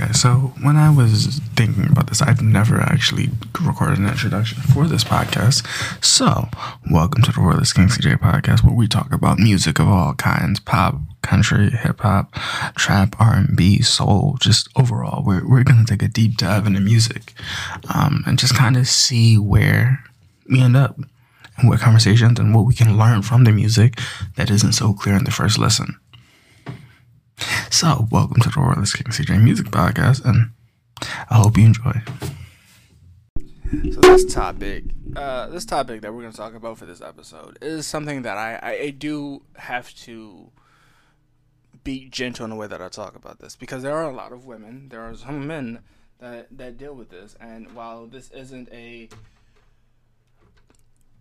Okay, so when I was thinking about this, I've never actually recorded an introduction for this podcast. So, welcome to the Royalist King CJ podcast, where we talk about music of all kinds: pop, country, hip hop, trap, R and B, soul. Just overall, we're we're gonna take a deep dive into music, um, and just kind of see where we end up, and what conversations and what we can learn from the music that isn't so clear in the first listen. So, welcome to the Royalist King CJ Music Podcast, and I hope you enjoy. So this topic, uh, this topic that we're going to talk about for this episode is something that I, I, I do have to be gentle in the way that I talk about this because there are a lot of women, there are some men that that deal with this, and while this isn't a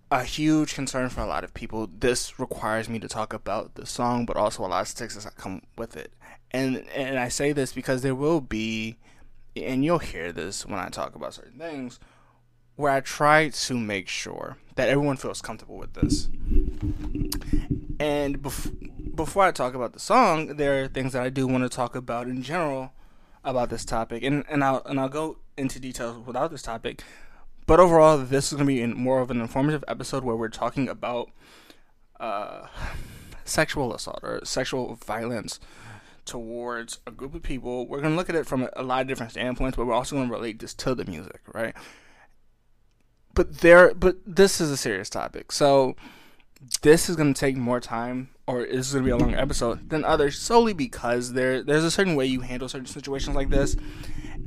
a huge concern for a lot of people. This requires me to talk about the song, but also a lot of sticks that come with it. And and I say this because there will be, and you'll hear this when I talk about certain things, where I try to make sure that everyone feels comfortable with this. And bef- before I talk about the song, there are things that I do want to talk about in general about this topic, and and I'll and I'll go into details without this topic but overall, this is going to be more of an informative episode where we're talking about uh, sexual assault or sexual violence towards a group of people. We're going to look at it from a lot of different standpoints, but we're also going to relate this to the music, right? But there, but this is a serious topic, so this is going to take more time, or is going to be a longer episode than others, solely because there there's a certain way you handle certain situations like this,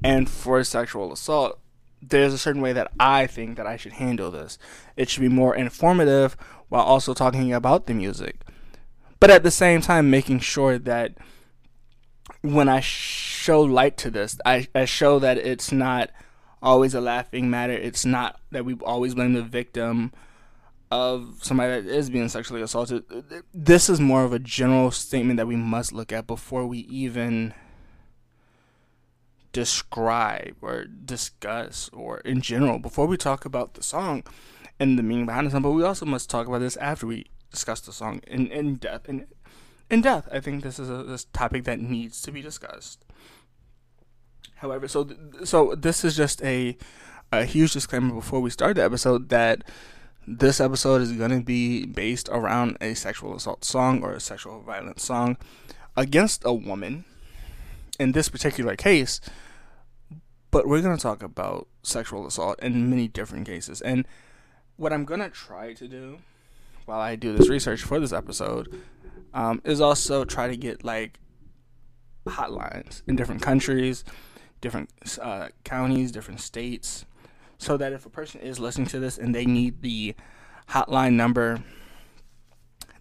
and for sexual assault, there's a certain way that I think that I should handle this. It should be more informative while also talking about the music. But at the same time making sure that when I show light to this, I, I show that it's not always a laughing matter. It's not that we always blame the victim of somebody that is being sexually assaulted. This is more of a general statement that we must look at before we even describe or discuss or in general before we talk about the song and the meaning behind the song, but we also must talk about this after we discuss the song in, in depth. In, in depth, I think this is a this topic that needs to be discussed. However, so so this is just a a huge disclaimer before we start the episode that this episode is going to be based around a sexual assault song or a sexual violence song against a woman in this particular case, but we're going to talk about sexual assault in many different cases. And what I'm going to try to do while I do this research for this episode um, is also try to get like hotlines in different countries, different uh, counties, different states, so that if a person is listening to this and they need the hotline number,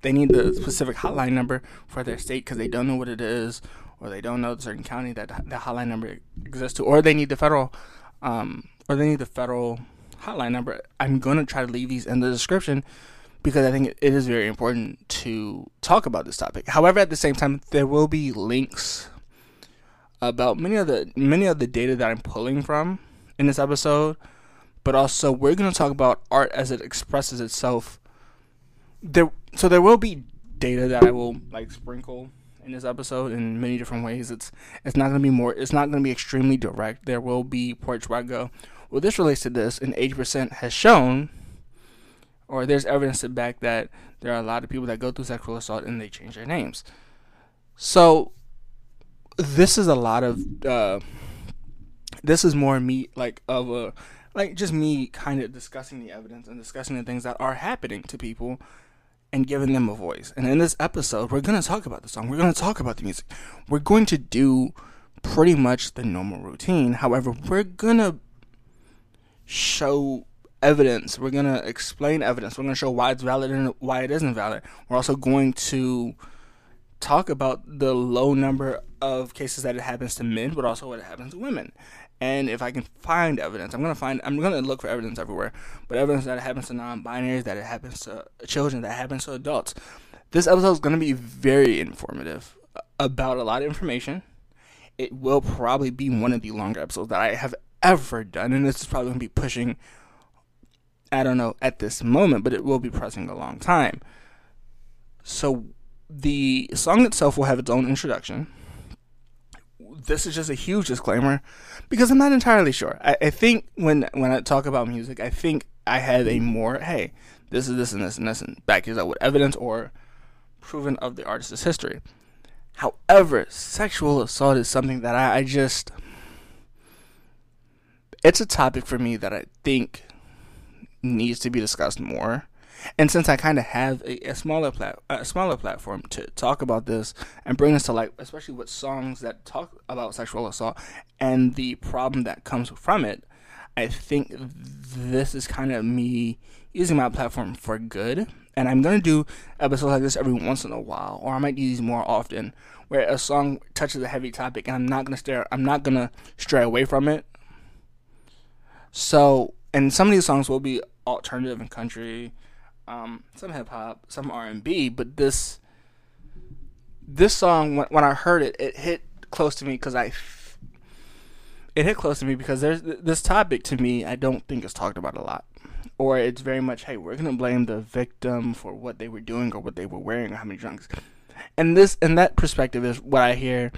they need the specific hotline number for their state because they don't know what it is or they don't know the certain county that the hotline number exists to, or they need the federal, um, or they need the federal hotline number. I'm gonna try to leave these in the description because I think it is very important to talk about this topic. However, at the same time, there will be links about many of the many of the data that I'm pulling from in this episode, but also we're gonna talk about art as it expresses itself. There, so there will be data that I will like sprinkle in this episode in many different ways. It's it's not gonna be more. It's not gonna be extremely direct. There will be ports where I go. Well, this relates to this, and eighty percent has shown, or there's evidence to back that there are a lot of people that go through sexual assault and they change their names. So this is a lot of. Uh, this is more me like of a like just me kind of discussing the evidence and discussing the things that are happening to people and giving them a voice. And in this episode, we're going to talk about the song. We're going to talk about the music. We're going to do pretty much the normal routine. However, we're going to show evidence. We're going to explain evidence. We're going to show why it's valid and why it isn't valid. We're also going to talk about the low number of cases that it happens to men, but also what it happens to women. And if I can find evidence, I'm gonna find. I'm gonna look for evidence everywhere. But evidence that it happens to non-binaries, that it happens to children, that happens to adults. This episode is gonna be very informative uh, about a lot of information. It will probably be one of the longer episodes that I have ever done, and this is probably gonna be pushing. I don't know at this moment, but it will be pressing a long time. So the song itself will have its own introduction this is just a huge disclaimer because I'm not entirely sure. I, I think when when I talk about music, I think I have a more hey, this is this and this and this and back it up with evidence or proven of the artist's history. However, sexual assault is something that I, I just it's a topic for me that I think needs to be discussed more. And since I kind of have a, a smaller plat- a smaller platform to talk about this and bring this to light, especially with songs that talk about sexual assault and the problem that comes from it, I think this is kind of me using my platform for good. And I'm gonna do episodes like this every once in a while, or I might do these more often, where a song touches a heavy topic, and I'm not gonna stare, I'm not gonna stray away from it. So, and some of these songs will be alternative and country, um, some hip hop, some R and B, but this this song when, I heard it, it hit close to me because I it hit close to me because there's this topic to me I don't think is talked about a lot, or it's very much hey we're gonna blame the victim for what they were doing or what they were wearing or how many drunks, and this and that perspective is what I hear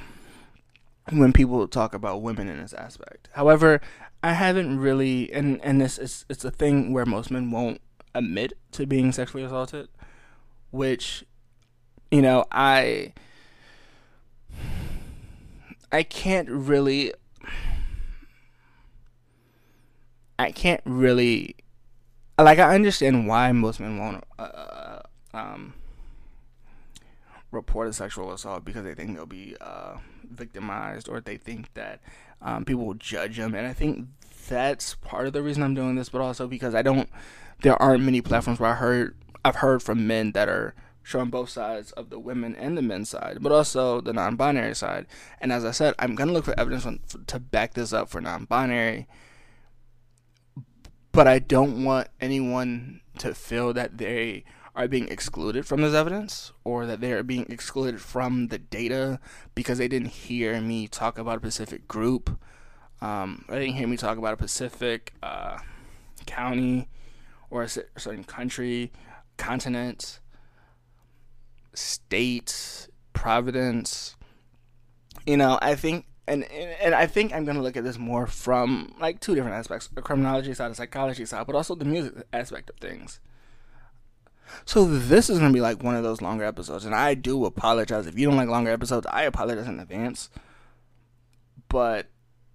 when people talk about women in this aspect. However, I haven't really, and and this is it's a thing where most men won't admit to being sexually assaulted, which, you know, I I can't really I can't really like I understand why most men won't uh, um, report a sexual assault because they think they'll be uh, victimized or they think that um, people will judge them, and I think that's part of the reason I'm doing this, but also because I don't there aren't many platforms where I heard I've heard from men that are showing both sides of the women and the men's side, but also the non-binary side. And as I said, I'm gonna look for evidence on, to back this up for non-binary. But I don't want anyone to feel that they are being excluded from this evidence or that they are being excluded from the data because they didn't hear me talk about a specific group. Um, they didn't hear me talk about a specific uh, county or a certain country, continent, state, providence. You know, I think, and and I think I'm gonna look at this more from like two different aspects: the criminology side, the psychology side, but also the music aspect of things. So this is gonna be like one of those longer episodes, and I do apologize if you don't like longer episodes. I apologize in advance, but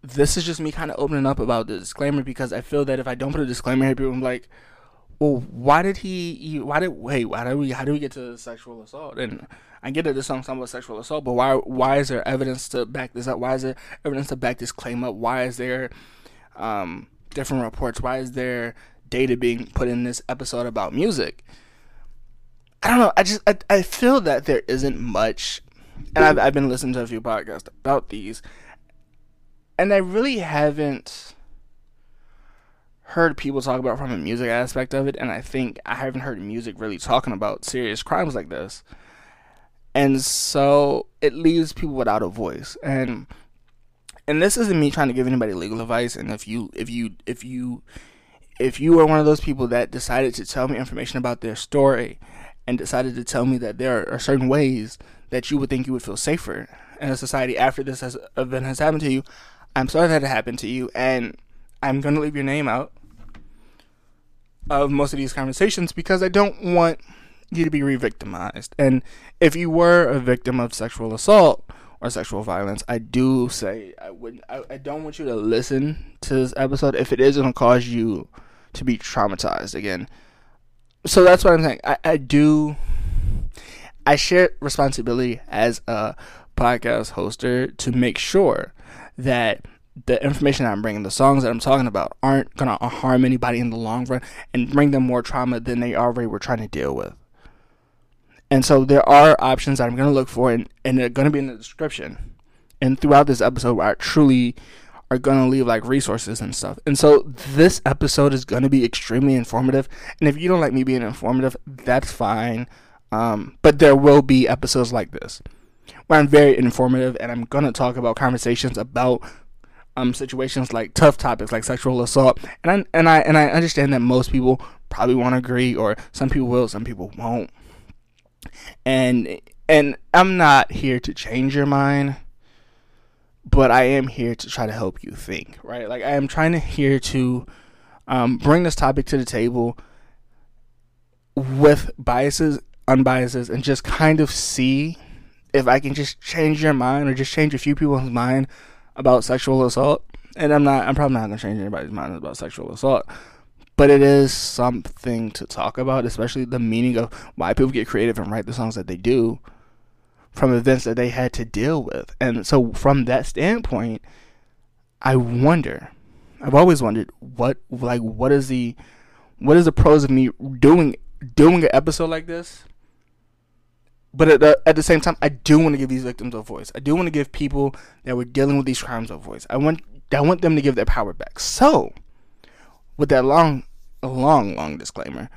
this is just me kind of opening up about the disclaimer because I feel that if I don't put a disclaimer here, people are like, well, why did he? Why did wait? Why did we? How do we get to sexual assault? And I get that this song's talking about sexual assault, but why? Why is there evidence to back this up? Why is there evidence to back this claim up? Why is there um, different reports? Why is there data being put in this episode about music? I don't know. I just I, I feel that there isn't much, and I've I've been listening to a few podcasts about these, and I really haven't heard people talk about from a music aspect of it, and I think I haven't heard music really talking about serious crimes like this. And so it leaves people without a voice. And and this isn't me trying to give anybody legal advice. And if you if you if you if you are one of those people that decided to tell me information about their story and decided to tell me that there are certain ways that you would think you would feel safer in a society after this has, event has happened to you, I'm sorry that it happened to you, and I'm going to leave your name out of most of these conversations because I don't want you to be re-victimized. And if you were a victim of sexual assault or sexual violence, I do say I would I, I don't want you to listen to this episode if it is going to cause you to be traumatized again. So that's what I'm saying. I, I do I share responsibility as a podcast hoster to make sure that the information that I'm bringing, the songs that I'm talking about, aren't gonna harm anybody in the long run and bring them more trauma than they already were trying to deal with. And so there are options that I'm gonna look for, and, and they're gonna be in the description. And throughout this episode, I truly are gonna leave like resources and stuff. And so this episode is gonna be extremely informative. And if you don't like me being informative, that's fine. Um, but there will be episodes like this where I'm very informative and I'm gonna talk about conversations about um situations like tough topics like sexual assault and I and I and I understand that most people probably won't agree or some people will some people won't and and I'm not here to change your mind but I am here to try to help you think, right? Like I am trying to here to um, bring this topic to the table with biases, unbiases, and just kind of see if I can just change your mind or just change a few people's mind about sexual assault. And I'm not, I'm probably not gonna change anybody's mind about sexual assault, but it is something to talk about, especially the meaning of why people get creative and write the songs that they do from events that they had to deal with. And so, from that standpoint, I wonder. I've always wondered what, like, what is the, what is the pros of me doing doing an episode like this? But at the, at the same time, I do want to give these victims a voice. I do want to give people that were dealing with these crimes a voice. I want I want them to give their power back. So, with that long, long, long disclaimer,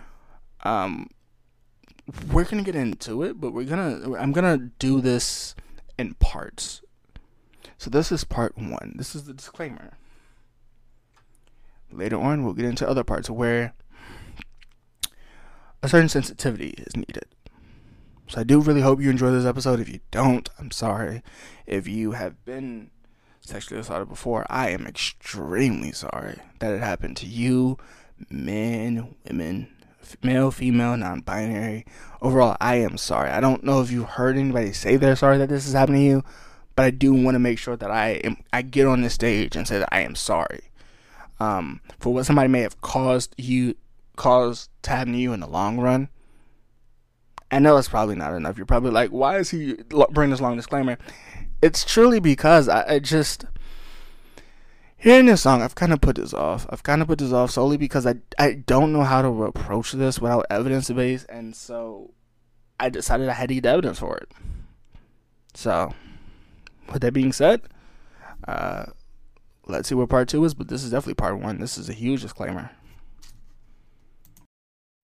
um, we're gonna get into it, but we're gonna I'm gonna do this in parts. So this is part one. This is the disclaimer. Later on, we'll get into other parts where a certain sensitivity is needed. So I do really hope you enjoy this episode. If you don't, I'm sorry. If you have been sexually assaulted before, I am extremely sorry that it happened to you, men, women, male, female, non binary. Overall, I am sorry. I don't know if you heard anybody say they're sorry that this is happening to you, but I do want to make sure that I am I get on this stage and say that I am sorry. Um, for what somebody may have caused you caused to happen to you in the long run. I know it's probably not enough. You're probably like, why is he bring this long disclaimer? It's truly because I, I just hearing this song, I've kind of put this off. I've kind of put this off solely because I I don't know how to approach this without evidence base, and so I decided I had to get evidence for it. So, with that being said, uh, let's see what part two is. But this is definitely part one. This is a huge disclaimer.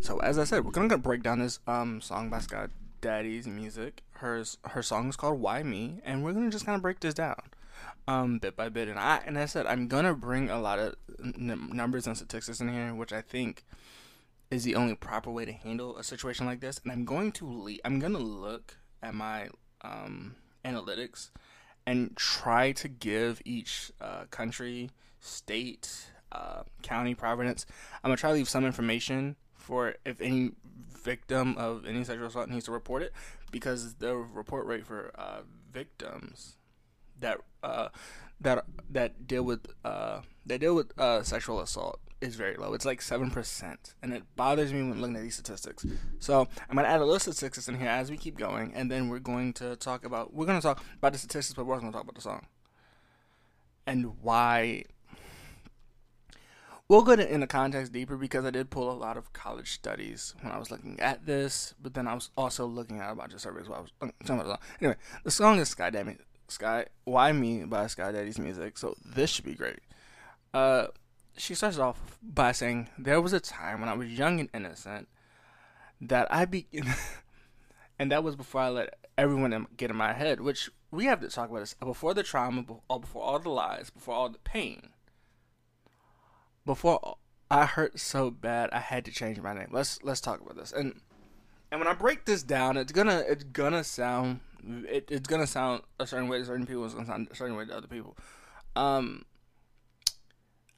So as I said, we're gonna break down this um song by Scott Daddy's music. Her her song is called "Why Me," and we're gonna just kind of break this down, um, bit by bit. And I and I said I'm gonna bring a lot of n- numbers and statistics in here, which I think is the only proper way to handle a situation like this. And I'm going to le- I'm gonna look at my um analytics and try to give each uh, country, state, uh, county, providence. I'm gonna try to leave some information for if any victim of any sexual assault needs to report it because the report rate for uh, victims that uh, that that deal with uh, that deal with uh, sexual assault is very low. It's like seven percent, and it bothers me when looking at these statistics. So I'm gonna add a list of statistics in here as we keep going, and then we're going to talk about we're gonna talk about the statistics, but we're also gonna talk about the song and why we'll go into the context deeper because I did pull a lot of college studies when I was looking at this, but then I was also looking at a bunch of surveys while I was talking anyway. The song is Skydxddy, Sky Why Me by Skydxddy's music, so this should be great. Uh, she starts off by saying, "There was a time when I was young and innocent that I be," and that was before I let everyone get in my head. Which we have to talk about this before the trauma, before all the lies, before all the pain before I hurt so bad, I had to change my name. Let's let's talk about this. And and when I break this down, it's gonna it's gonna sound it, it's gonna sound a certain way to certain people. It's gonna sound a certain way to other people. Um,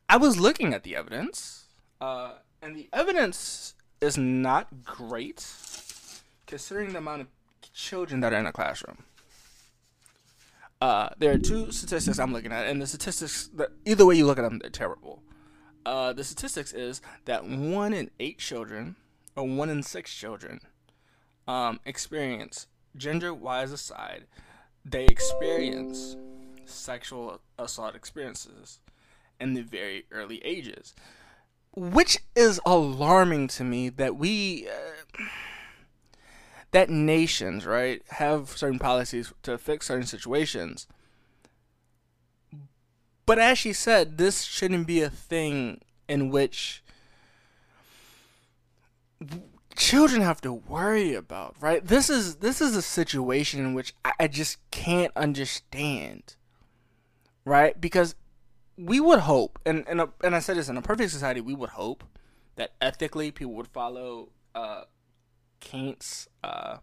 I was looking at the evidence, uh, and the evidence is not great, considering the amount of children that are in a classroom. Uh, there are two statistics I'm looking at, and the statistics, that either way you look at them, they're terrible uh, the statistics is that one in eight children, or one in six children, um, experience gender wise aside, they experience sexual assault experiences in the very early ages, which is alarming to me that we. Uh, that nations, right, have certain policies to fix certain situations, But as she said, this shouldn't be a thing in which children have to worry about, right? This is this is a situation in which I, I just can't understand, right? Because we would hope, and and, a, and I said this in a perfect society, we would hope that ethically people would follow uh, Kant's uh,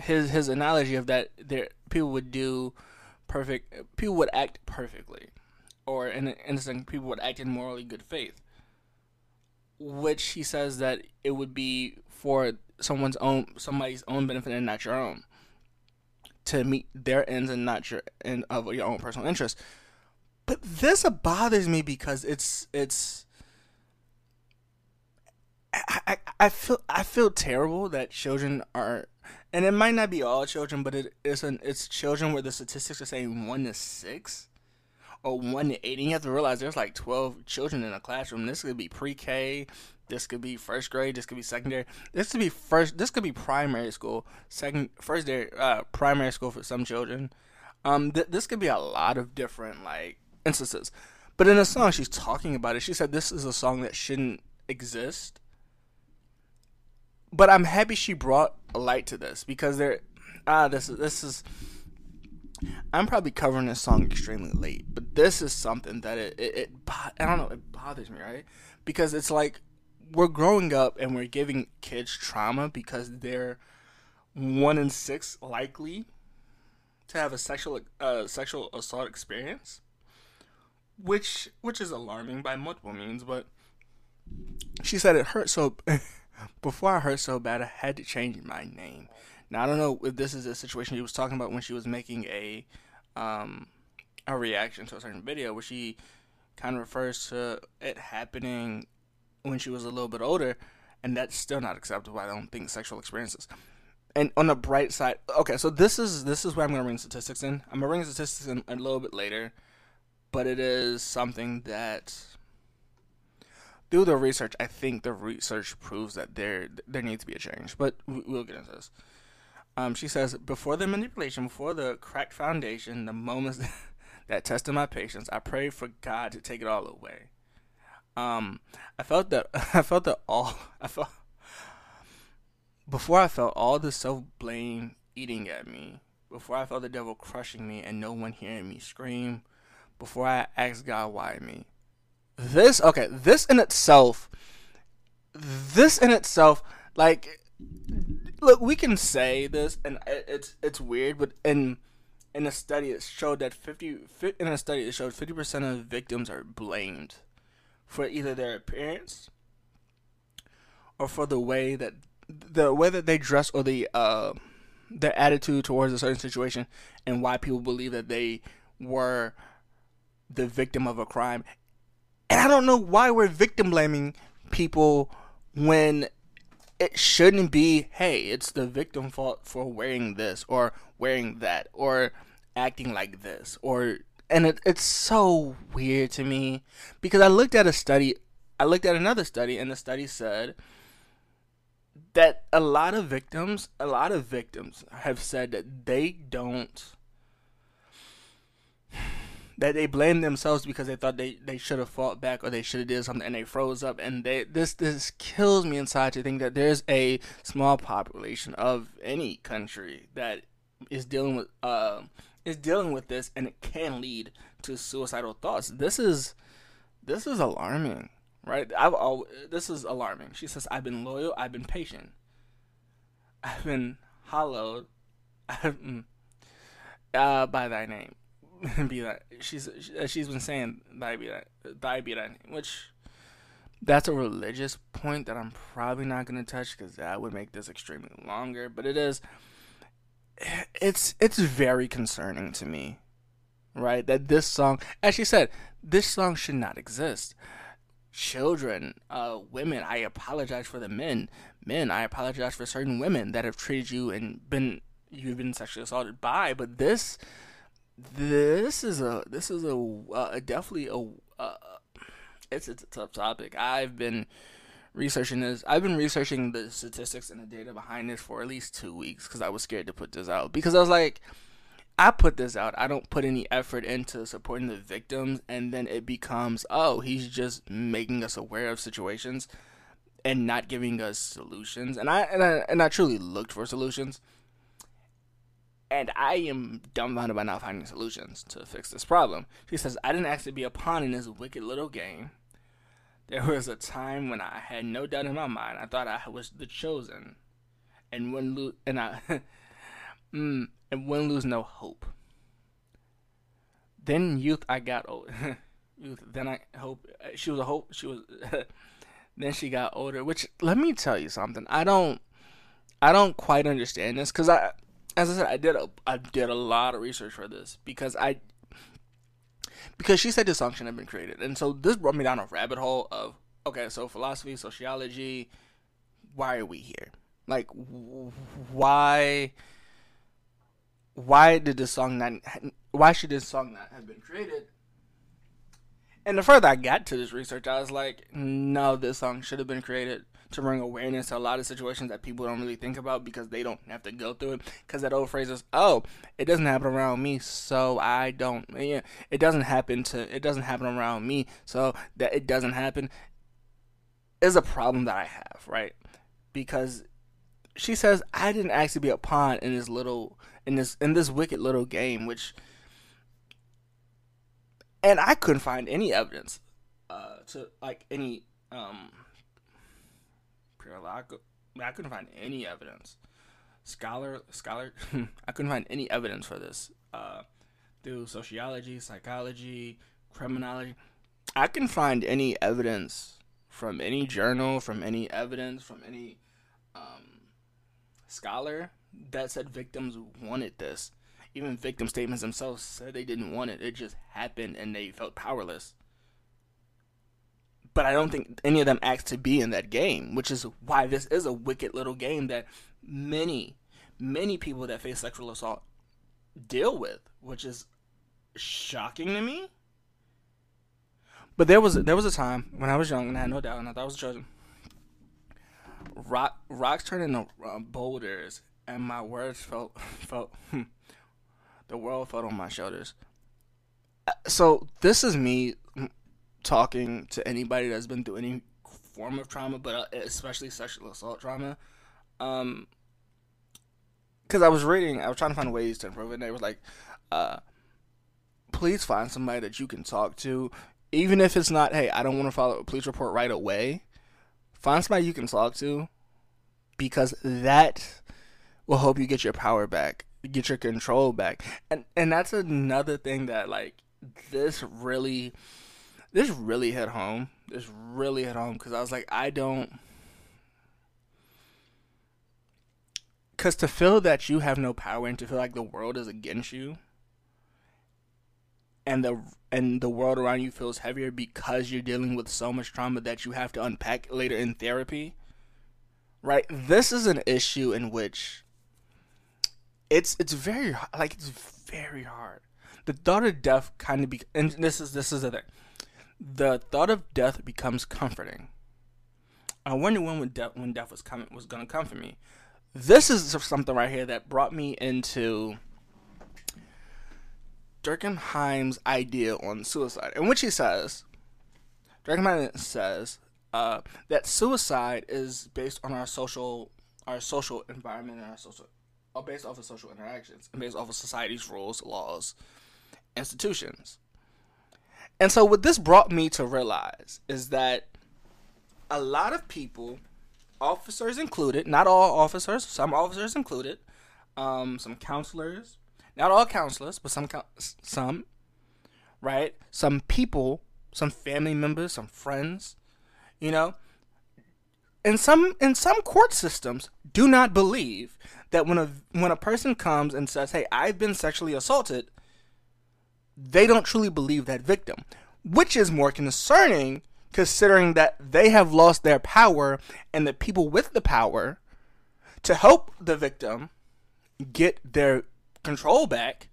his his analogy of that there people would do perfect people would act perfectly, or in an instant people would act in morally good faith. Which he says that it would be for someone's own somebody's own benefit and not your own. To meet their ends and not your end of your own personal interest. But this bothers me because it's it's I, I, I feel I feel terrible that children are and it might not be all children but it is an it's children where the statistics are saying one to six or one to eight. And you have to realize there's like 12 children in a classroom. This could be pre K. This could be first grade. This could be secondary. This could be first. This could be primary school. Second, first day, uh, primary school for some children. Um, th- this could be a lot of different like instances. But in the song, she's talking about it. She said this is a song that shouldn't exist. But I'm happy she brought a light to this because there, ah, this is this is I'm probably covering this song extremely late, but this is something that it, it, it I don't know, it bothers me, right? Because it's like we're growing up and we're giving kids trauma because they're one in six likely to have a sexual uh, sexual assault experience, which which is alarming by multiple means. But she said it hurt so. before I hurt so bad, I had to change my name. Now I don't know if this is a situation she was talking about when she was making a um, a reaction to a certain video where she kind of refers to it happening when she was a little bit older, and that's still not acceptable. I don't think sexual experiences. And on the bright side, okay, so this is this is where I'm gonna bring statistics in. I'm gonna bring statistics in a little bit later, but it is something that through the research, I think the research proves that there there needs to be a change. But we'll get into this. Um, she says, before the manipulation, before the cracked foundation, the moments that tested my patience, I prayed for God to take it all away. Um, I felt that I felt that all I felt before I felt all the self blame eating at me. Before I felt the devil crushing me and no one hearing me scream. Before I asked God why me. This okay. This in itself. This in itself, like look, we can say this, and it's it's weird, but in in a study it showed that 50 in a study it showed 50% of victims are blamed for either their appearance or for the way that the way that they dress or the uh their attitude towards a certain situation and why people believe that they were the victim of a crime. And I don't know why we're victim blaming people when it shouldn't be, hey, it's the victim fault for wearing this or wearing that or acting like this or and it, it's so weird to me because I looked at a study, I looked at another study and the study said that a lot of victims, a lot of victims have said that they don't that they blame themselves because they thought they, they should have fought back or they should have did something and they froze up and they this this kills me inside to think that there's a small population of any country that is dealing with uh is dealing with this and it can lead to suicidal thoughts. This is this is alarming, right? I've always, this is alarming. She says I've been loyal, I've been patient. I've been hallowed mm, uh, by thy name. be that she's she's been saying thy be that be that which that's a religious point that I'm probably not going to touch because that would make this extremely longer. But it is, it's it's very concerning to me, right? That this song, as she said, this song should not exist. Children, uh, women, I apologize for the men. Men, I apologize for certain women that have treated you and been you've been sexually assaulted by. But this this is a this is a uh, definitely a uh, it's, it's a tough topic. I've been researching this. I've been researching the statistics and the data behind this for at least two weeks because I was scared to put this out because I was like, I put this out. I don't put any effort into supporting the victims, and then it becomes, oh, he's just making us aware of situations and not giving us solutions. And I and I and I truly looked for solutions. And I am dumbfounded by not finding solutions to fix this problem. She says, I didn't ask to be a pawn in this wicked little game. There was a time when I had no doubt in my mind. I thought I was the chosen. And when lo- and I mm, and when lose no hope. Then youth I got old. youth then I hope she was a hope she was then she got older, which let me tell you something. I don't I don't quite understand this cuz I as I said I did a I did a lot of research for this because I because she said dysfunction had been created. And so this brought me down a rabbit hole of okay, so philosophy, sociology, why are we here? Like why why did this song not why should this song not have been created? And the further I got to this research, I was like, no, this song should have been created to bring awareness to a lot of situations that people don't really think about because they don't have to go through it. Because that old phrase is, "Oh, it doesn't happen around me, so I don't." Yeah, it doesn't happen to. It doesn't happen around me, so that it doesn't happen is a problem that I have, right? Because she says I didn't actually be a pawn in this little in this in this wicked little game, which and I couldn't find any evidence uh, to like any um I couldn't find any evidence. Scholar, scholar, I couldn't find any evidence for this. Uh, through sociology, psychology, criminology, I can find any evidence from any journal, from any evidence, from any um, scholar that said victims wanted this. Even victim statements themselves said they didn't want it. It just happened and they felt powerless but I don't think any of them asked to be in that game, which is why this is a wicked little game that many, many people that face sexual assault deal with, which is shocking to me. But there was there was a time when I was young and I had no doubt and I thought I was chosen. Rock rocks turned into uh, boulders, and my words felt felt the world felt on my shoulders. Uh, so this is me talking to anybody that's been through any form of trauma, but uh, especially sexual assault trauma. Um, because I was reading, I was trying to find ways to improve it, and they was like, uh, please find somebody that you can talk to, even if it's not, hey, I don't want to follow a police report right away. Find somebody you can talk to, because that will help you get your power back, get your control back, and and that's another thing that like this really this really hit home. This really hit home because I was like, I don't. Because to feel that you have no power and to feel like the world is against you, and the and the world around you feels heavier because you're dealing with so much trauma that you have to unpack later in therapy. Right? This is an issue in which it's it's very like it's very hard. The thought of death kind of be and this is this is the thing the thought of death becomes comforting. I wonder when death when death was coming was gonna come for me. This is something right here that brought me into Durkheim's idea on suicide, in which he says, Durkheim says uh, that suicide is based on our social our social environment and our social, or based off of social interactions and based off of society's rules, laws, institutions. And so, what this brought me to realize is that a lot of people, officers included, not all officers, some officers included, um, some counselors, not all counselors, but some, some, right? Some people, some family members, some friends, you know, and some in some court systems do not believe that when a when a person comes and says, "Hey, I've been sexually assaulted," they don't truly believe that victim, which is more concerning considering that they have lost their power and the people with the power to help the victim get their control back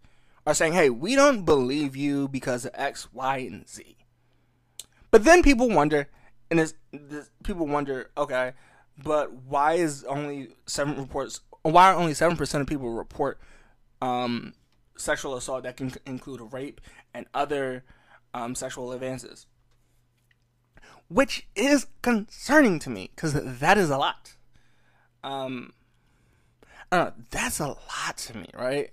are saying, hey, we don't believe you because of X, Y, and Z. But then people wonder, and this, this, people wonder, okay, but why is only seven reports? Why are only seven percent of people report um, sexual assault that can include rape and other um, sexual advances, which is concerning to me because that is a lot. Um, know, that's a lot to me, right?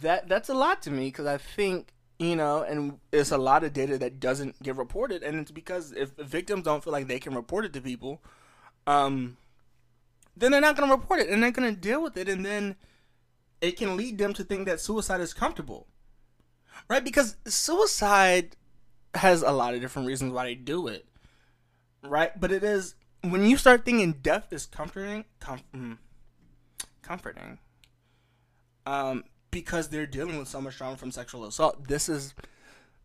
That that's a lot to me because I think you know, and it's a lot of data that doesn't get reported, and it's because if victims don't feel like they can report it to people, um, then they're not going to report it, and they're going to deal with it, and then it can lead them to think that suicide is comfortable, right? Because suicide has a lot of different reasons why they do it, right? But it is when you start thinking death is comforting, com- mm, comforting, um, because they're dealing with so much trauma from sexual assault. This is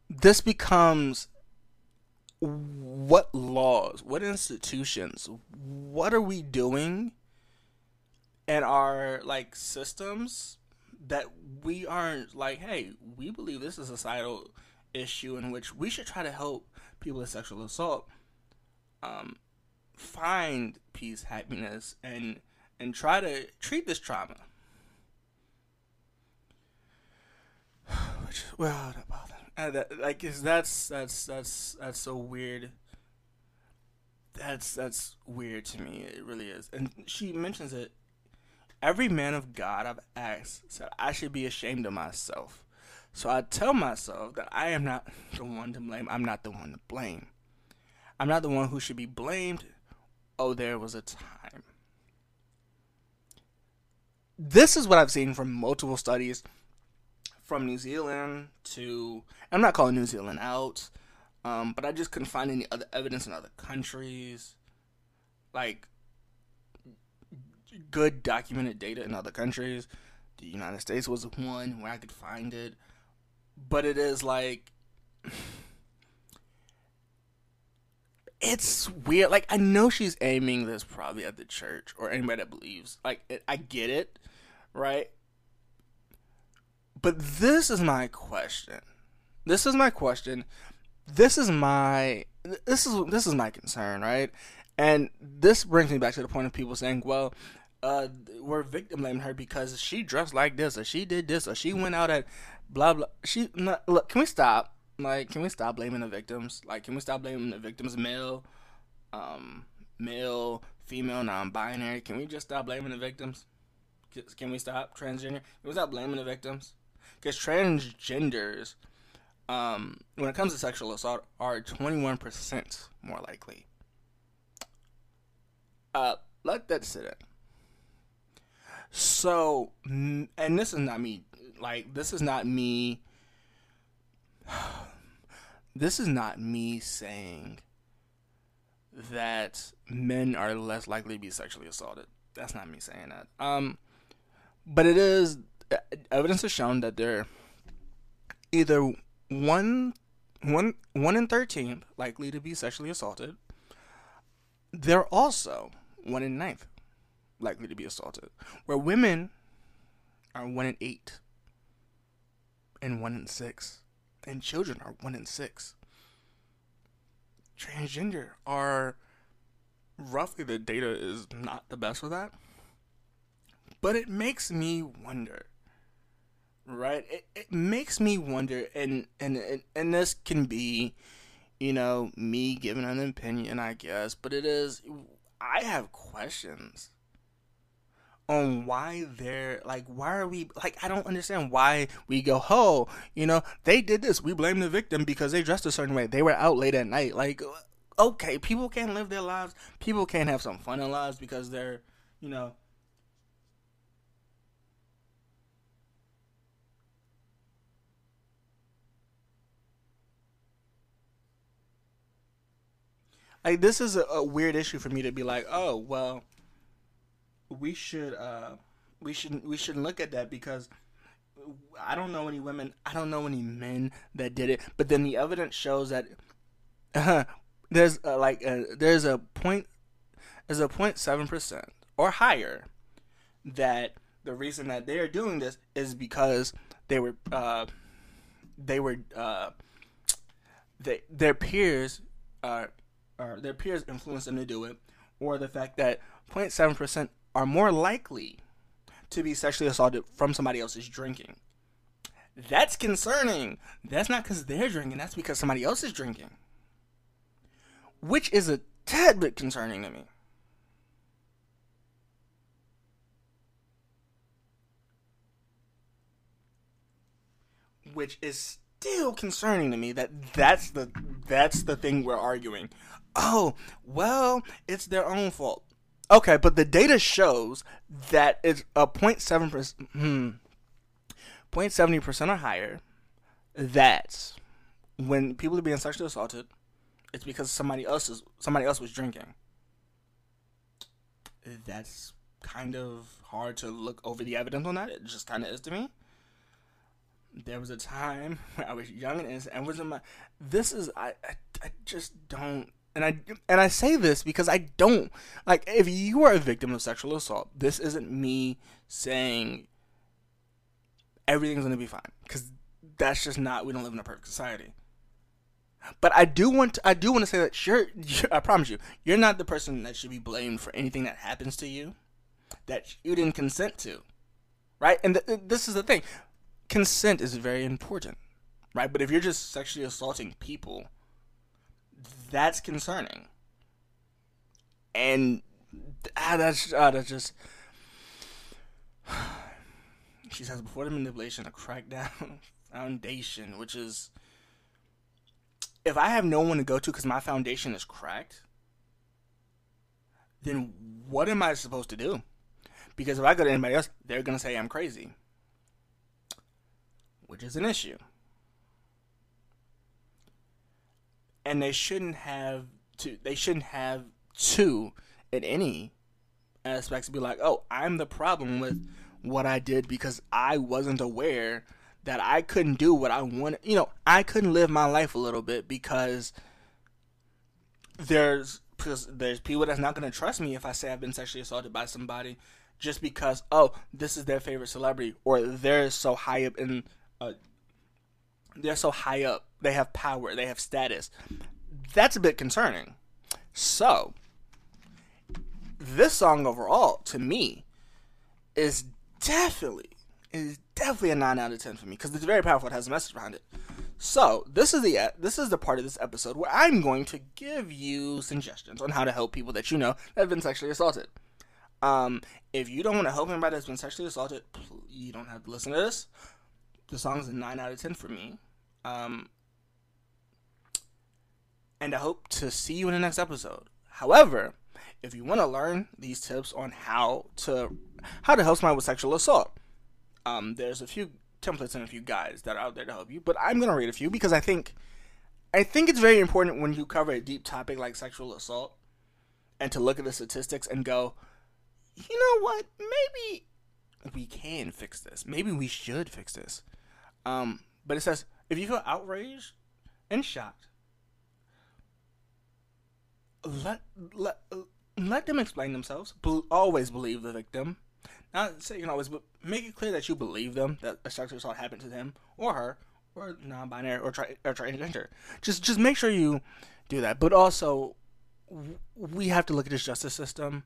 this becomes what laws, what institutions, what are we doing in our like systems that we aren't like, hey, we believe this is a societal issue in which we should try to help people with sexual assault um, find peace, happiness, and and try to treat this trauma. Which, well, uh, that, like, is that's that's that's that's so weird. That's that's weird to me. It really is. And she mentions it. Every man of God I've asked said I should be ashamed of myself. So I tell myself that I am not the one to blame. I'm not the one to blame. I'm not the one who should be blamed. Oh, there was a time. This is what I've seen from multiple studies from New Zealand to I'm not calling New Zealand out, um, but I just couldn't find any other evidence in other countries, like good documented data in other countries. The United States was one where I could find it, but it is like it's weird. Like I know she's aiming this probably at the church or anybody that believes. Like it, I get it, right? But this is my question. This is my question. This is my this is this is my concern, right? And this brings me back to the point of people saying, "Well, uh, we're victim blaming her because she dressed like this, or she did this, or she went out at blah blah." She not, look. Can we stop? Like, can we stop blaming the victims? Like, can we stop blaming the victims, male, um, male, female, non-binary? Can we just stop blaming the victims? Can we stop transgender? Can we stop blaming the victims? because transgenders, um, when it comes to sexual assault, are 21% more likely. Uh, let that sit in. So, and this is not me, like, this is not me, this is not me saying that men are less likely to be sexually assaulted. That's not me saying that. Um, but it is evidence has shown that they're either one one one in thirteen likely to be sexually assaulted. They're also one in ninth likely to be assaulted, where women are one in eight and one in six, and children are one in six. Transgender are roughly the data is not the best for that, but it makes me wonder right? It, it makes me wonder, and, and and and this can be, you know, me giving an opinion, I guess, but it is. I have questions on why they're like why are we like I don't understand why we go oh you know? They did this. We blame the victim because they dressed a certain way. They were out late at night. Like okay people can't live their lives. People can't have some fun in lives because they're you know. Like this is a, a, weird issue for me to be like, oh well, we should uh we should we shouldn't look at that because I don't know any women, I don't know any men that did it, but then the evidence shows that uh, there's like there's a point there's a point seven percent or higher that the reason that they are doing this is because they were uh, they were uh, they their peers or their peers influence them to do it, or the fact that 0.7% are more likely to be sexually assaulted from somebody else's drinking. That's concerning. That's not because they're drinking, that's because somebody else is drinking. Which is a tad bit concerning to me. Which is still concerning to me that that's the that's the thing we're arguing. Oh, well, it's their own fault. Okay, but the data shows that it's a 0.7 percent, hmm, 0.70 percent or higher. That when people are being sexually assaulted, it's because somebody else is somebody else was drinking. That's kind of hard to look over the evidence on that. It just kind of is to me. There was a time when I was young and innocent and was in my. This is I, I I just don't and I and I say this because I don't like if you are a victim of sexual assault, this isn't me saying everything's gonna be fine because that's just not we don't live in a perfect society. But I do want to, I do want to say that you're I promise you you're not the person that should be blamed for anything that happens to you that you didn't consent to, right? And th- this is the thing, consent is very important, right? But if you're just sexually assaulting people that's concerning. And ah, that's ah, that's just. She says before the manipulation, a crackdown foundation, which is if I have no one to go to because my foundation is cracked, then what am I supposed to do? Because if I go to anybody else, they're gonna say I'm crazy, which is an issue. And they shouldn't have to. They shouldn't have to in any aspects be like, "Oh, I'm the problem with what I did because I wasn't aware that I couldn't do what I wanted. You know, I couldn't live my life a little bit because there's because there's people that's not going to trust me if I say I've been sexually assaulted by somebody just because oh this is their favorite celebrity or they're so high up in uh, they're so high up they have power, they have status. That's a bit concerning. So, this song overall, to me, is definitely is definitely a nine out of ten for me because it's very powerful. It has a message behind it. So this is the this is the part of this episode where I'm going to give you suggestions on how to help people that you know that have been sexually assaulted. Um, if you don't want to help anybody that's been sexually assaulted, you don't have to listen to this. The song is a nine out of ten for me. Um, and I hope to see you in the next episode. However, if you want to learn these tips on how to how to help someone with sexual assault, um, there's a few templates and a few guides that are out there to help you. But I'm gonna read a few because I think I think it's very important when you cover a deep topic like sexual assault and to look at the statistics and go, you know what, maybe we can fix this. Maybe we should fix this. Um, but it says if you feel outraged and shocked let let let them explain themselves. Be- always believe the victim. Not say you can always, but make it clear that you believe them that a sexual assault happened to them or her or non-binary or or transgender. Just just make sure you do that. But also, we have to look at this justice system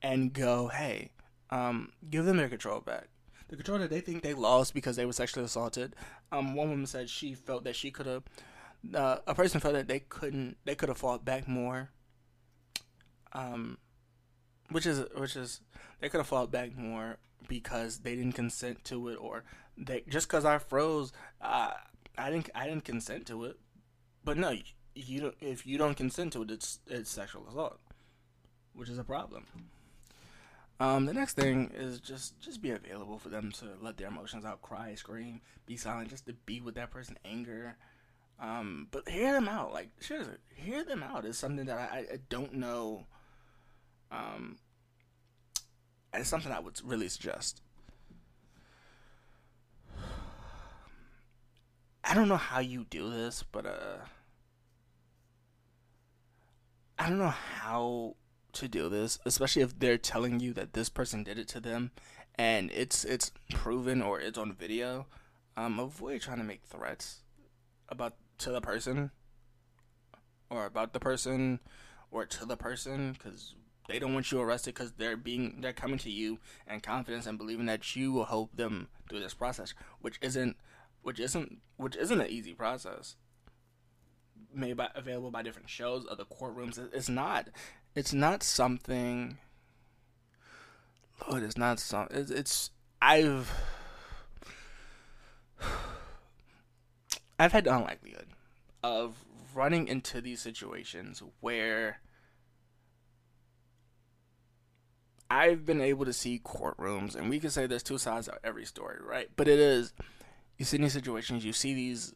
and go, hey, um, give them their control back. The control that they think they lost because they were sexually assaulted. Um, one woman said she felt that she could have. Uh, a person felt that they couldn't. They could have fought back more um, which is which is they could have fought back more because they didn't consent to it, or they just because I froze, uh, I didn't I didn't consent to it. But no, you don't. If you don't consent to it, it's it's sexual assault, which is a problem. Um, the next thing is just just be available for them to let their emotions out, cry, scream, be silent, just to be with that person, anger. Um, but hear them out. Like hear them out is something that I, I don't know um, it's something I would really suggest. I don't know how you do this, but uh, I don't know how to do this, especially if they're telling you that this person did it to them, and it's it's proven or it's on video. Um, avoid trying to make threats about to the person or about the person or to the person because they don't want you arrested because they're being they're coming to you in confidence and believing that you will help them through this process, which isn't which isn't which isn't an easy process. Made by available by different shows, other courtrooms. It's not. It's not something. Lord, it's not something. It's, it's I've I've had the unlikelihood of running into these situations where I've been able to see courtrooms, and we can say there's two sides of every story, right? But it is you see these situations, you see these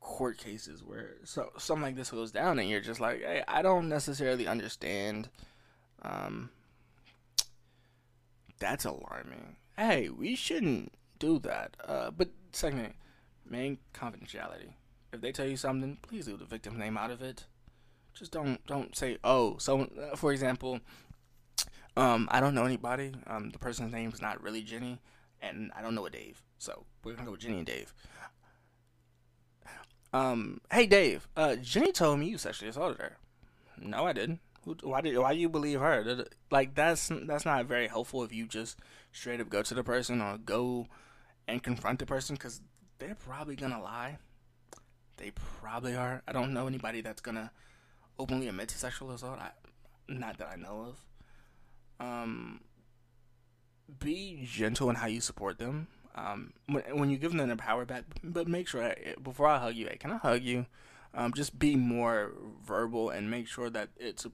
court cases where so something like this goes down, and you're just like, hey, I don't necessarily understand. Um, that's alarming. Hey, we shouldn't do that. Uh, but second, main confidentiality. If they tell you something, please leave the victim's name out of it. Just don't don't say oh. So, uh, for example, um, I don't know anybody. Um, the person's name is not really Jenny, and I don't know a Dave. So we're gonna go with Jenny and Dave. Um, hey Dave, uh, Jenny told me you sexually assaulted her. No, I didn't. Why did why do you believe her? Like that's that's not very helpful if you just straight up go to the person or go and confront the person because they're probably gonna lie. They probably are. I don't know anybody that's gonna openly admit to sexual assault. I, not that I know of. Um, be gentle in how you support them. Um, when, when you give them their power back, but make sure before I hug you, hey, can I hug you? Um, just be more verbal and make sure that it's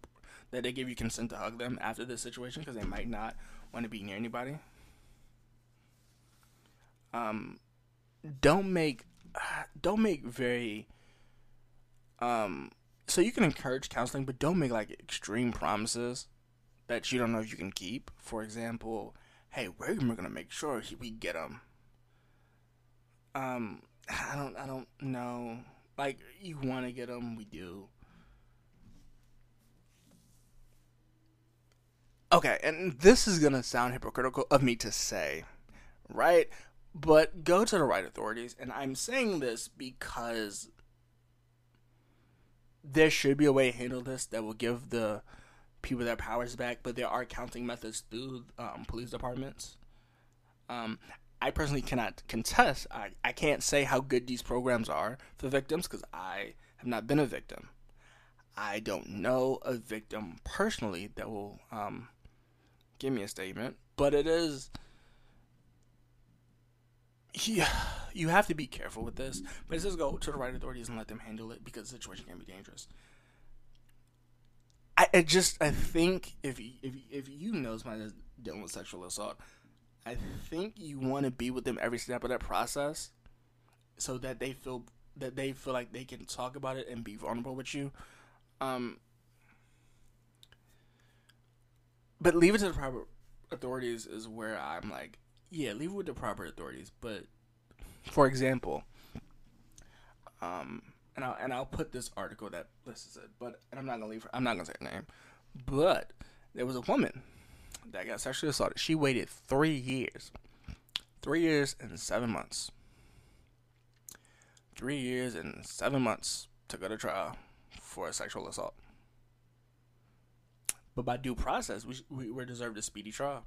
that they give you consent to hug them after this situation because they might not want to be near anybody. Um, don't make don't make very um so you can encourage counseling but don't make like extreme promises that you don't know if you can keep. For example hey we're gonna make sure we get them um i don't i don't know. Like you want to get them we do. Okay and this is gonna sound hypocritical of me to say right? But go to the right authorities. And I'm saying this because there should be a way to handle this that will give the people their powers back, but there are counting methods through um, police departments. Um, I personally cannot contest. I, I can't say how good these programs are for victims because I have not been a victim. I don't know a victim personally that will um, give me a statement, but it is yeah, you have to be careful with this. But says go to the right authorities and let them handle it because the situation can be dangerous. I, I just I think if if if you know somebody that's dealing with sexual assault, I think you want to be with them every step of that process, so that they feel that they feel like they can talk about it and be vulnerable with you. Um, but leave it to the proper authorities is where I'm like, yeah, leave it with the proper authorities. But for example, um, and I'll and I'll put this article that lists it, but and I'm not gonna leave. Her, I'm not gonna say her name, but there was a woman that got sexually assaulted. She waited three years, three years and seven months, three years and seven months to go to trial for a sexual assault. But by due process, we we were deserved a speedy trial.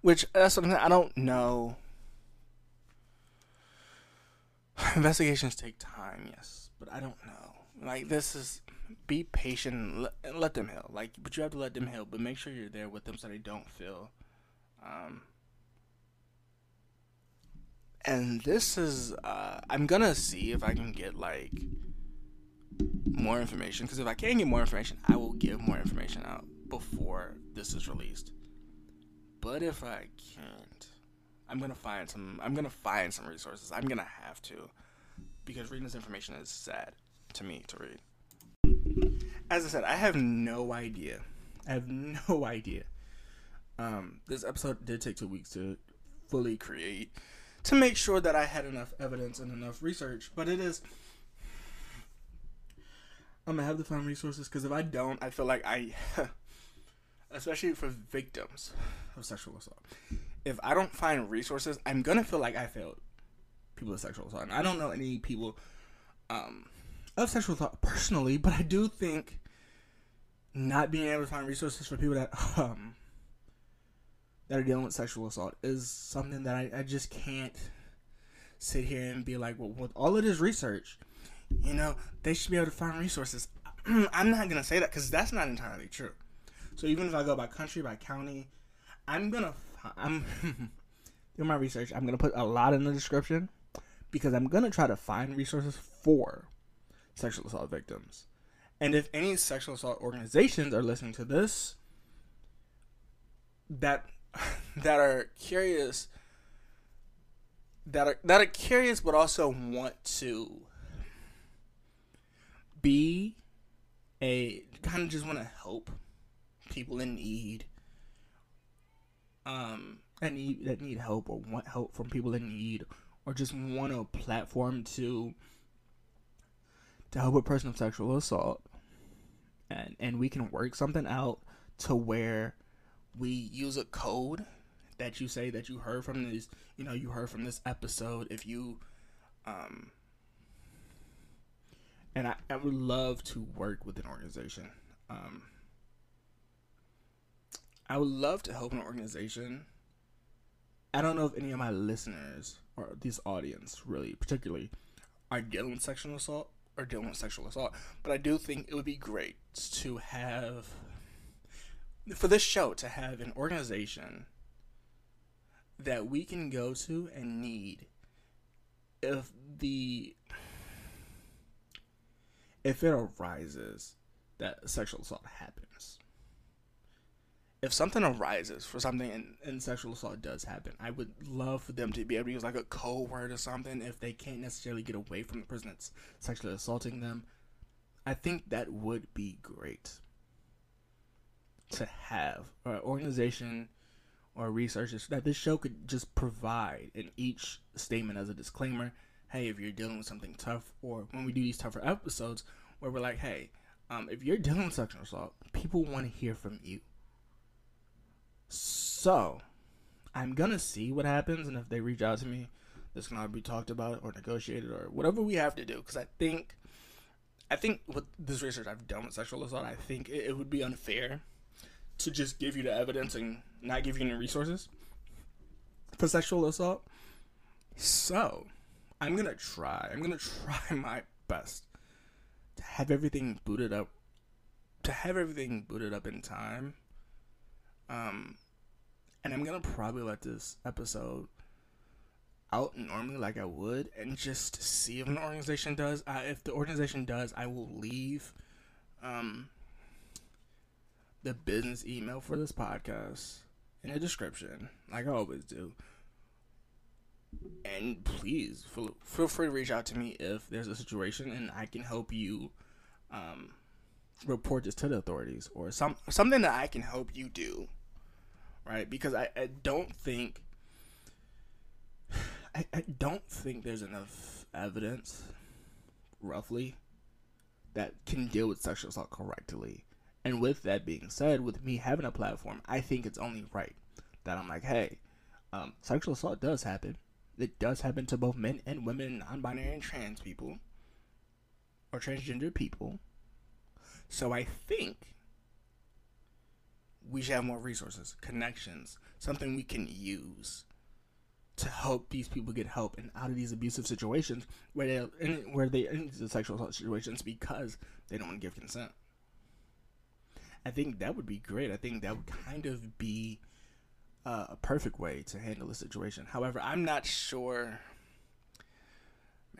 Which that's something I don't know. Investigations take time, yes, but I don't know. Like this is be patient and let, let them heal. Like, but you have to let them heal, but make sure you're there with them so they don't feel. Um, and this is uh, I'm gonna see if I can get like more information because if I can get more information, I will give more information out before this is released. But if I can't, I'm gonna find some. I'm gonna find some resources. I'm gonna have to, because reading this information is sad to me to read. As I said, I have no idea. I have no idea. Um, this episode did take two weeks to fully create, to make sure that I had enough evidence and enough research. But it is. I'm gonna have to find resources because if I don't, I feel like I, especially for victims, of sexual assault. If I don't find resources, I'm gonna feel like I failed people with sexual assault. And I don't know any people um, of sexual assault personally, but I do think not being able to find resources for people that um, that are dealing with sexual assault is something that I, I just can't sit here and be like, well, with all of this research, you know, they should be able to find resources. I'm not gonna say that because that's not entirely true. So even if I go by country, by county, I'm gonna I'm doing my research. I'm gonna put a lot in the description because I'm gonna try to find resources for sexual assault victims. And if any sexual assault organizations are listening to this that that are curious that are that are curious but also want to be a kind of just want to help people in need um that need that need help or want help from people in need or just want a platform to to help a person of sexual assault. And and we can work something out to where we use a code that you say that you heard from this you know you heard from this episode if you um and I, I would love to work with an organization um I would love to help an organization. I don't know if any of my listeners or this audience really particularly are dealing with sexual assault or dealing with sexual assault but I do think it would be great to have for this show to have an organization that we can go to and need if the if it arises that sexual assault happens if something arises for something and, and sexual assault does happen i would love for them to be able to use like a code word or something if they can't necessarily get away from the person that's sexually assaulting them. I think that would be great to have or an organization or researchers that this show could just provide in each statement as a disclaimer. Hey if you're dealing with something tough or when we do these tougher episodes where we're like hey um, if you're dealing with sexual assault people want to hear from you so i'm gonna see what happens and if they reach out to me this can all be talked about or negotiated or whatever we have to do because i think i think with this research i've done with sexual assault i think it, it would be unfair to just give you the evidence and not give you any resources for sexual assault. So, I'm gonna try. I'm gonna try my best to have everything booted up, to have everything booted up in time. Um, and I'm gonna probably let this episode out normally like I would, and just see if an organization does. Uh, if the organization does, I will leave. Um, the business email for this podcast in the description, like I always do. And please feel, feel free to reach out to me if there's a situation and I can help you um, report this to the authorities or some something that I can help you do. Right? Because I, I don't think I, I don't think there's enough evidence roughly that can deal with sexual assault correctly and with that being said, with me having a platform, I think it's only right that I'm like, hey, um, sexual assault does happen. It does happen to both men and women, non binary and trans people, or transgender people. So I think we should have more resources, connections, something we can use to help these people get help and out of these abusive situations where they where they into sexual assault situations because they don't want to give consent. I think that would be great. I think that would kind of be uh, a perfect way to handle the situation. However, I'm not sure.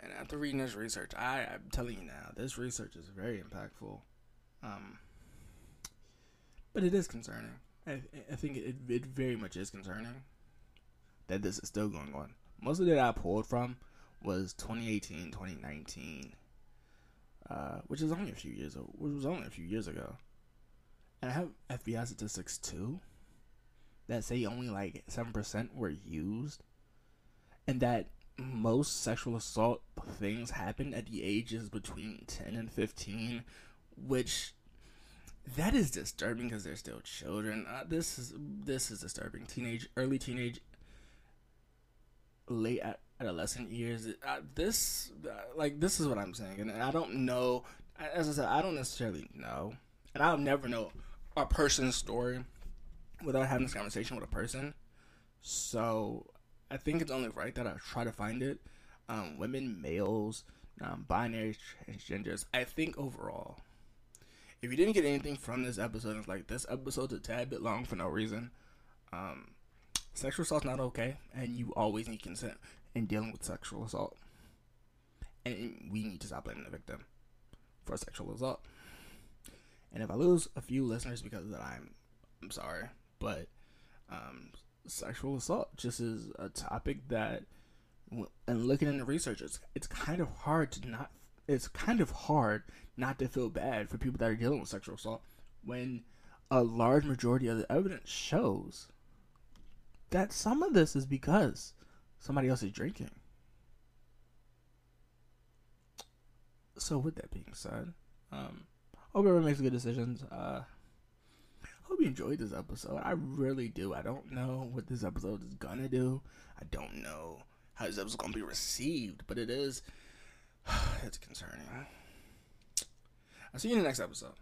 Man, after reading this research, I, I'm telling you now, this research is very impactful. Um, but it is concerning. I, I think it, it very much is concerning that this is still going on. Most of it I pulled from was 2018, 2019, uh, which is only a few years. Which was only a few years ago. And I have FBI statistics too that say only like 7% were used. And that most sexual assault things happen at the ages between 10 and 15, which that is disturbing because they're still children. Uh, this is this is disturbing. Teenage, early teenage, late adolescent years. Uh, this uh, like this is what I'm saying, and I don't know. As I said, I don't necessarily know, and I'll never know a person's story without having this conversation with a person. So I think it's only right that I try to find it. um, women, males, um, binary, transgenders. I think overall, if you didn't get anything from this episode, it's like this episode's a tad bit long for no reason. Um, sexual assault's not okay, and you always need consent in dealing with sexual assault. And we need to stop blaming the victim for sexual assault. And if I lose a few listeners because of that, I'm I'm sorry, but um, sexual assault just is a topic that, and looking into research, it's it's kind of hard to not. It's kind of hard not to feel bad for people that are dealing with sexual assault when a large majority of the evidence shows that some of this is because somebody else is drinking. So, with that being said, um, hope everyone makes good decisions. Uh, hope you enjoyed this episode. I really do. I don't know what this episode is gonna do. I don't know how this episode is gonna be received, but it is. It's concerning. I'll see you in the next episode.